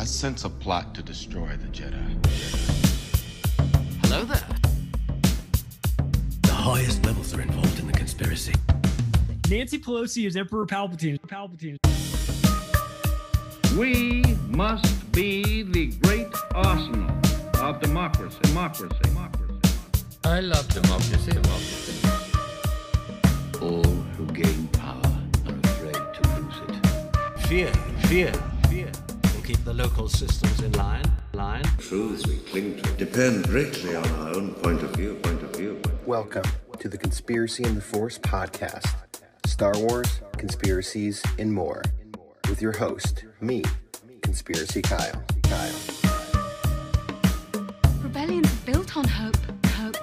I sense a plot to destroy the Jedi. Hello there. The highest levels are involved in the conspiracy. Nancy Pelosi is Emperor Palpatine. Palpatine. We must be the great arsenal of democracy. Democracy. Democracy. I love democracy. Democracy. All who gain power are afraid to lose it. Fear, fear, local systems in line. Line. Truths we cling to depend greatly on our own point of view. Point of view. Welcome to the Conspiracy in the Force podcast Star Wars, conspiracies, and more. With your host, me, Conspiracy Kyle. Kyle. Rebellion's built on hope. Hope.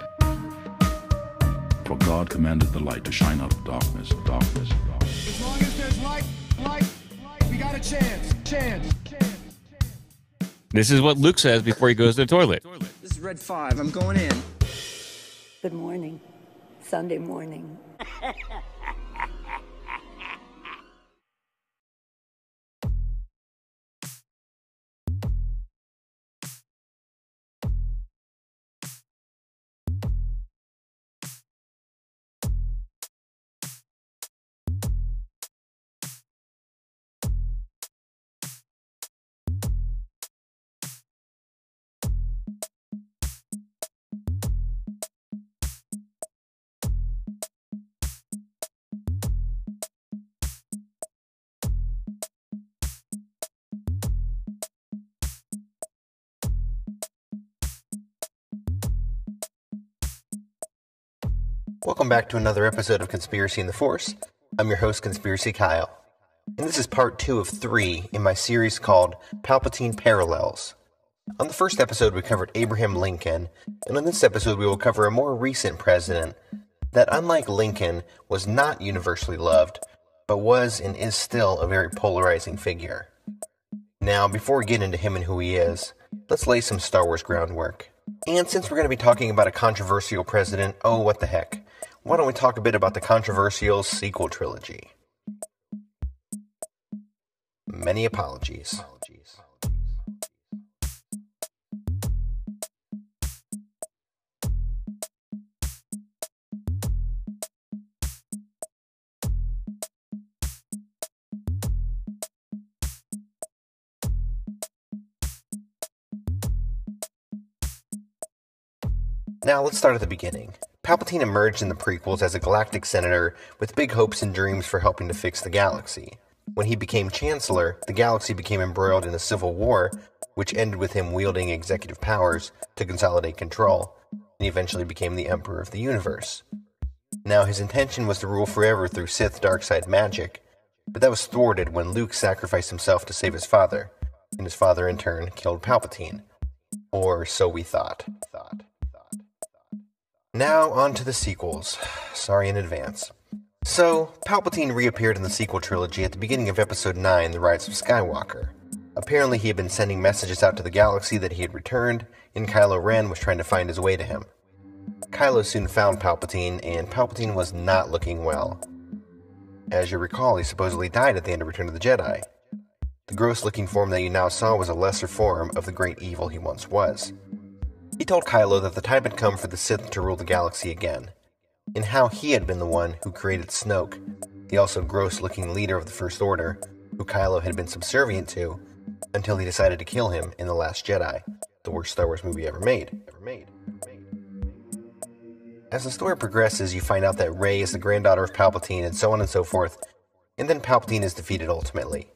For God commanded the light to shine out of darkness, darkness, darkness. As long as there's light, light, light, we got a chance. Chance. chance. This is what Luke says before he goes to the toilet. This is Red 5. I'm going in. Good morning. Sunday morning. Welcome back to another episode of Conspiracy in the Force. I'm your host, Conspiracy Kyle. And this is part two of three in my series called Palpatine Parallels. On the first episode, we covered Abraham Lincoln, and on this episode, we will cover a more recent president that, unlike Lincoln, was not universally loved, but was and is still a very polarizing figure. Now, before we get into him and who he is, let's lay some Star Wars groundwork. And since we're going to be talking about a controversial president, oh, what the heck, why don't we talk a bit about the controversial sequel trilogy? Many apologies. Now, let's start at the beginning. Palpatine emerged in the prequels as a galactic senator with big hopes and dreams for helping to fix the galaxy. When he became Chancellor, the galaxy became embroiled in a civil war, which ended with him wielding executive powers to consolidate control, and he eventually became the Emperor of the universe. Now, his intention was to rule forever through Sith dark side magic, but that was thwarted when Luke sacrificed himself to save his father, and his father in turn killed Palpatine. Or so we thought. Now, on to the sequels. Sorry in advance. So, Palpatine reappeared in the sequel trilogy at the beginning of Episode 9, The Rise of Skywalker. Apparently, he had been sending messages out to the galaxy that he had returned, and Kylo Ren was trying to find his way to him. Kylo soon found Palpatine, and Palpatine was not looking well. As you recall, he supposedly died at the end of Return of the Jedi. The gross looking form that you now saw was a lesser form of the great evil he once was. He told Kylo that the time had come for the Sith to rule the galaxy again, and how he had been the one who created Snoke, the also gross looking leader of the First Order, who Kylo had been subservient to, until he decided to kill him in The Last Jedi, the worst Star Wars movie ever made. Ever made. As the story progresses, you find out that Rey is the granddaughter of Palpatine, and so on and so forth, and then Palpatine is defeated ultimately.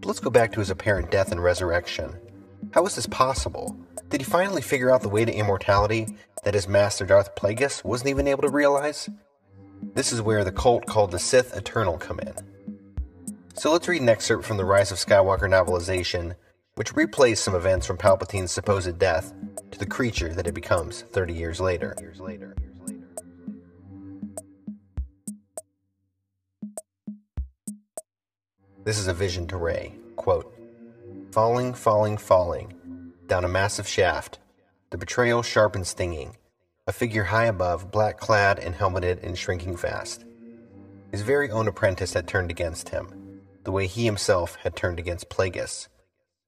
But let's go back to his apparent death and resurrection. How was this possible? Did he finally figure out the way to immortality that his master Darth Plagueis wasn't even able to realize? This is where the cult called the Sith Eternal come in. So let's read an excerpt from the Rise of Skywalker novelization, which replays some events from Palpatine's supposed death to the creature that it becomes 30 years later. Years later. This is a vision to Rey. Quote, Falling, falling, falling, down a massive shaft, the betrayal sharp and stinging, a figure high above, black clad and helmeted and shrinking fast. His very own apprentice had turned against him, the way he himself had turned against Plagueis,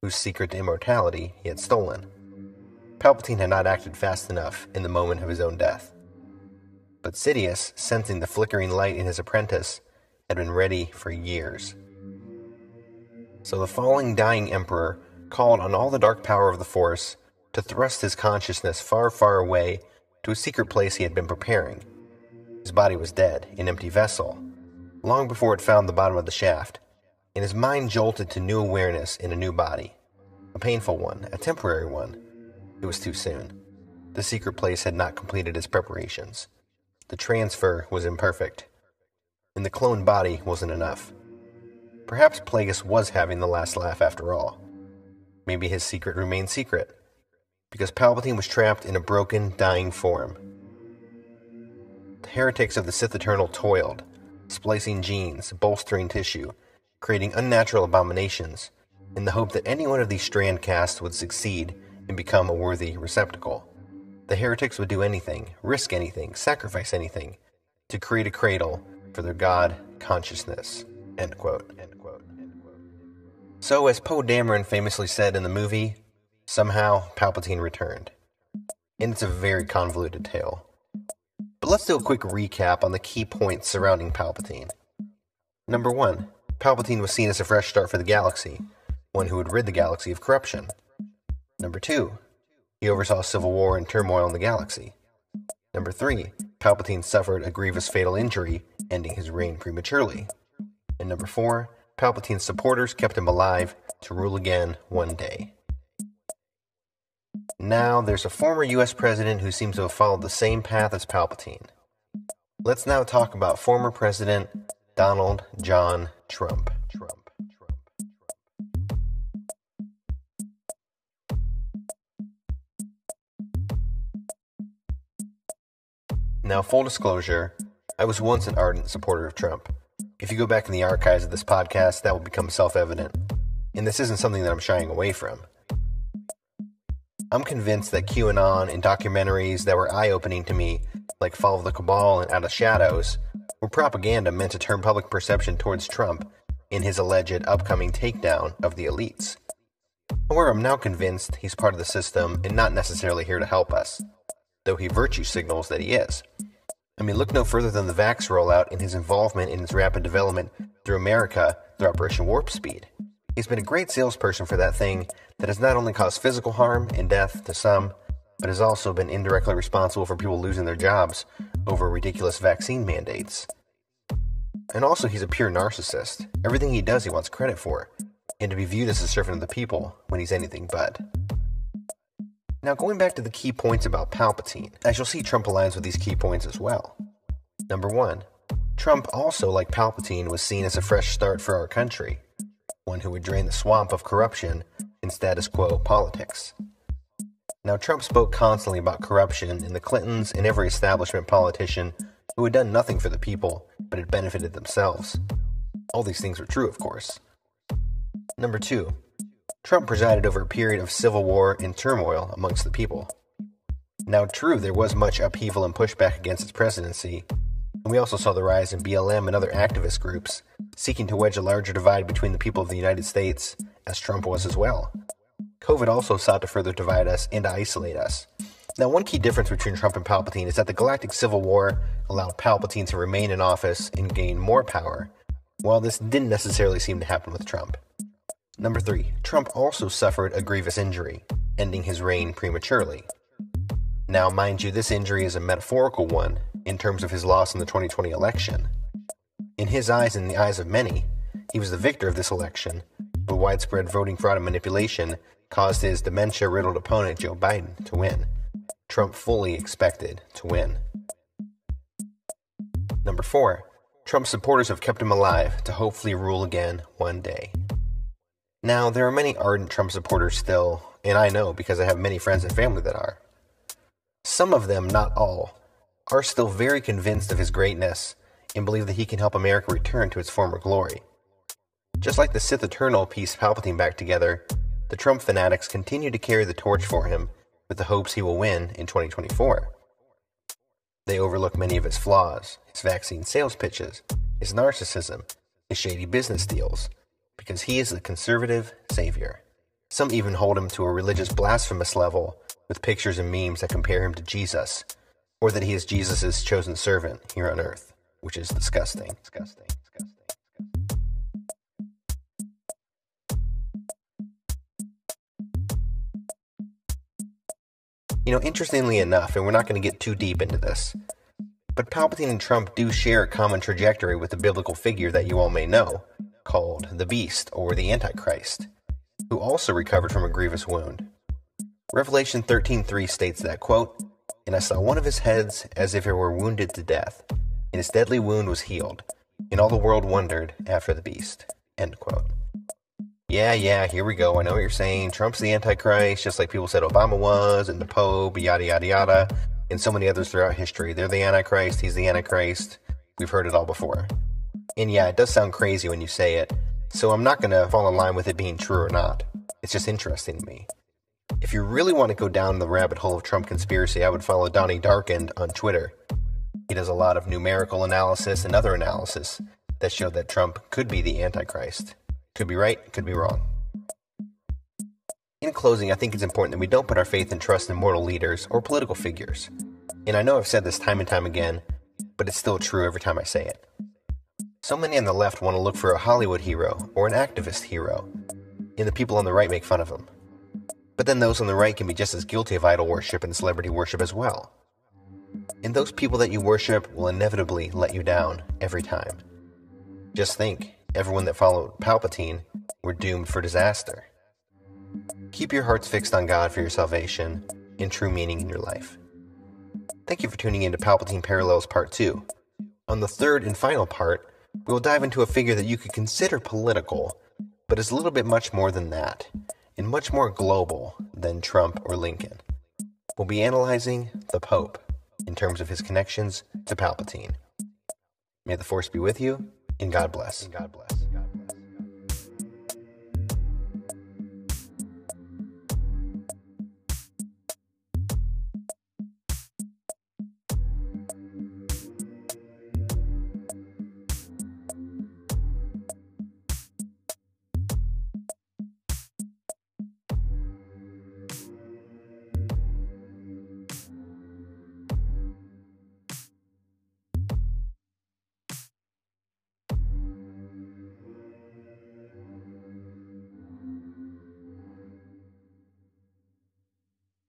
whose secret to immortality he had stolen. Palpatine had not acted fast enough in the moment of his own death. But Sidious, sensing the flickering light in his apprentice, had been ready for years. So the falling, dying Emperor called on all the dark power of the Force to thrust his consciousness far, far away to a secret place he had been preparing. His body was dead, an empty vessel, long before it found the bottom of the shaft, and his mind jolted to new awareness in a new body. A painful one, a temporary one. It was too soon. The secret place had not completed its preparations. The transfer was imperfect, and the cloned body wasn't enough. Perhaps Plagueis was having the last laugh after all. Maybe his secret remained secret, because Palpatine was trapped in a broken, dying form. The heretics of the Sith Eternal toiled, splicing genes, bolstering tissue, creating unnatural abominations, in the hope that any one of these strandcasts would succeed and become a worthy receptacle. The heretics would do anything, risk anything, sacrifice anything, to create a cradle for their god consciousness. End quote. End. So, as Poe Dameron famously said in the movie, somehow Palpatine returned. And it's a very convoluted tale. But let's do a quick recap on the key points surrounding Palpatine. Number one, Palpatine was seen as a fresh start for the galaxy, one who would rid the galaxy of corruption. Number two, he oversaw civil war and turmoil in the galaxy. Number three, Palpatine suffered a grievous fatal injury, ending his reign prematurely. And number four, Palpatine's supporters kept him alive to rule again one day. Now, there's a former US president who seems to have followed the same path as Palpatine. Let's now talk about former President Donald John Trump. Trump. Now, full disclosure, I was once an ardent supporter of Trump. If you go back in the archives of this podcast, that will become self evident. And this isn't something that I'm shying away from. I'm convinced that QAnon and documentaries that were eye opening to me, like Fall of the Cabal and Out of Shadows, were propaganda meant to turn public perception towards Trump in his alleged upcoming takedown of the elites. However, I'm now convinced he's part of the system and not necessarily here to help us, though he virtue signals that he is. I mean, look no further than the Vax rollout and his involvement in its rapid development through America through Operation Warp Speed. He's been a great salesperson for that thing that has not only caused physical harm and death to some, but has also been indirectly responsible for people losing their jobs over ridiculous vaccine mandates. And also, he's a pure narcissist. Everything he does, he wants credit for, and to be viewed as a servant of the people when he's anything but. Now, going back to the key points about Palpatine, as you'll see, Trump aligns with these key points as well. Number one, Trump also, like Palpatine, was seen as a fresh start for our country, one who would drain the swamp of corruption in status quo politics. Now, Trump spoke constantly about corruption in the Clintons and every establishment politician who had done nothing for the people but had benefited themselves. All these things were true, of course. Number two, Trump presided over a period of civil war and turmoil amongst the people. Now, true, there was much upheaval and pushback against his presidency, and we also saw the rise in BLM and other activist groups seeking to wedge a larger divide between the people of the United States, as Trump was as well. COVID also sought to further divide us and to isolate us. Now, one key difference between Trump and Palpatine is that the Galactic Civil War allowed Palpatine to remain in office and gain more power, while this didn't necessarily seem to happen with Trump. Number three, Trump also suffered a grievous injury, ending his reign prematurely. Now, mind you, this injury is a metaphorical one in terms of his loss in the 2020 election. In his eyes and the eyes of many, he was the victor of this election, but widespread voting fraud and manipulation caused his dementia riddled opponent, Joe Biden, to win. Trump fully expected to win. Number four, Trump's supporters have kept him alive to hopefully rule again one day. Now, there are many ardent Trump supporters still, and I know because I have many friends and family that are. Some of them, not all, are still very convinced of his greatness and believe that he can help America return to its former glory. Just like the Sith Eternal pieced Palpatine back together, the Trump fanatics continue to carry the torch for him with the hopes he will win in 2024. They overlook many of his flaws, his vaccine sales pitches, his narcissism, his shady business deals, because he is the conservative savior. Some even hold him to a religious blasphemous level with pictures and memes that compare him to Jesus, or that he is Jesus' chosen servant here on earth, which is disgusting. Disgusting. Disgusting. You know, interestingly enough, and we're not going to get too deep into this, but Palpatine and Trump do share a common trajectory with a biblical figure that you all may know, called the Beast or the Antichrist, who also recovered from a grievous wound. Revelation 13:3 states that quote, "And I saw one of his heads as if it were wounded to death, and his deadly wound was healed, and all the world wondered after the beast." End quote. Yeah, yeah, here we go. I know what you're saying. Trump's the Antichrist, just like people said Obama was, and the Pope, yada, yada, yada, and so many others throughout history. They're the Antichrist, he's the Antichrist. We've heard it all before. And yeah, it does sound crazy when you say it, so I'm not going to fall in line with it being true or not. It's just interesting to me. If you really want to go down the rabbit hole of Trump conspiracy, I would follow Donnie Darkened on Twitter. He does a lot of numerical analysis and other analysis that show that Trump could be the Antichrist. Could be right, could be wrong. In closing, I think it's important that we don't put our faith and trust in mortal leaders or political figures. And I know I've said this time and time again, but it's still true every time I say it. So many on the left want to look for a Hollywood hero or an activist hero, and the people on the right make fun of them. But then those on the right can be just as guilty of idol worship and celebrity worship as well. And those people that you worship will inevitably let you down every time. Just think everyone that followed Palpatine were doomed for disaster. Keep your hearts fixed on God for your salvation and true meaning in your life. Thank you for tuning in to Palpatine Parallels Part 2. On the third and final part, we will dive into a figure that you could consider political, but is a little bit much more than that, and much more global than Trump or Lincoln. We'll be analyzing the Pope in terms of his connections to Palpatine. May the Force be with you, and God bless. And. God bless.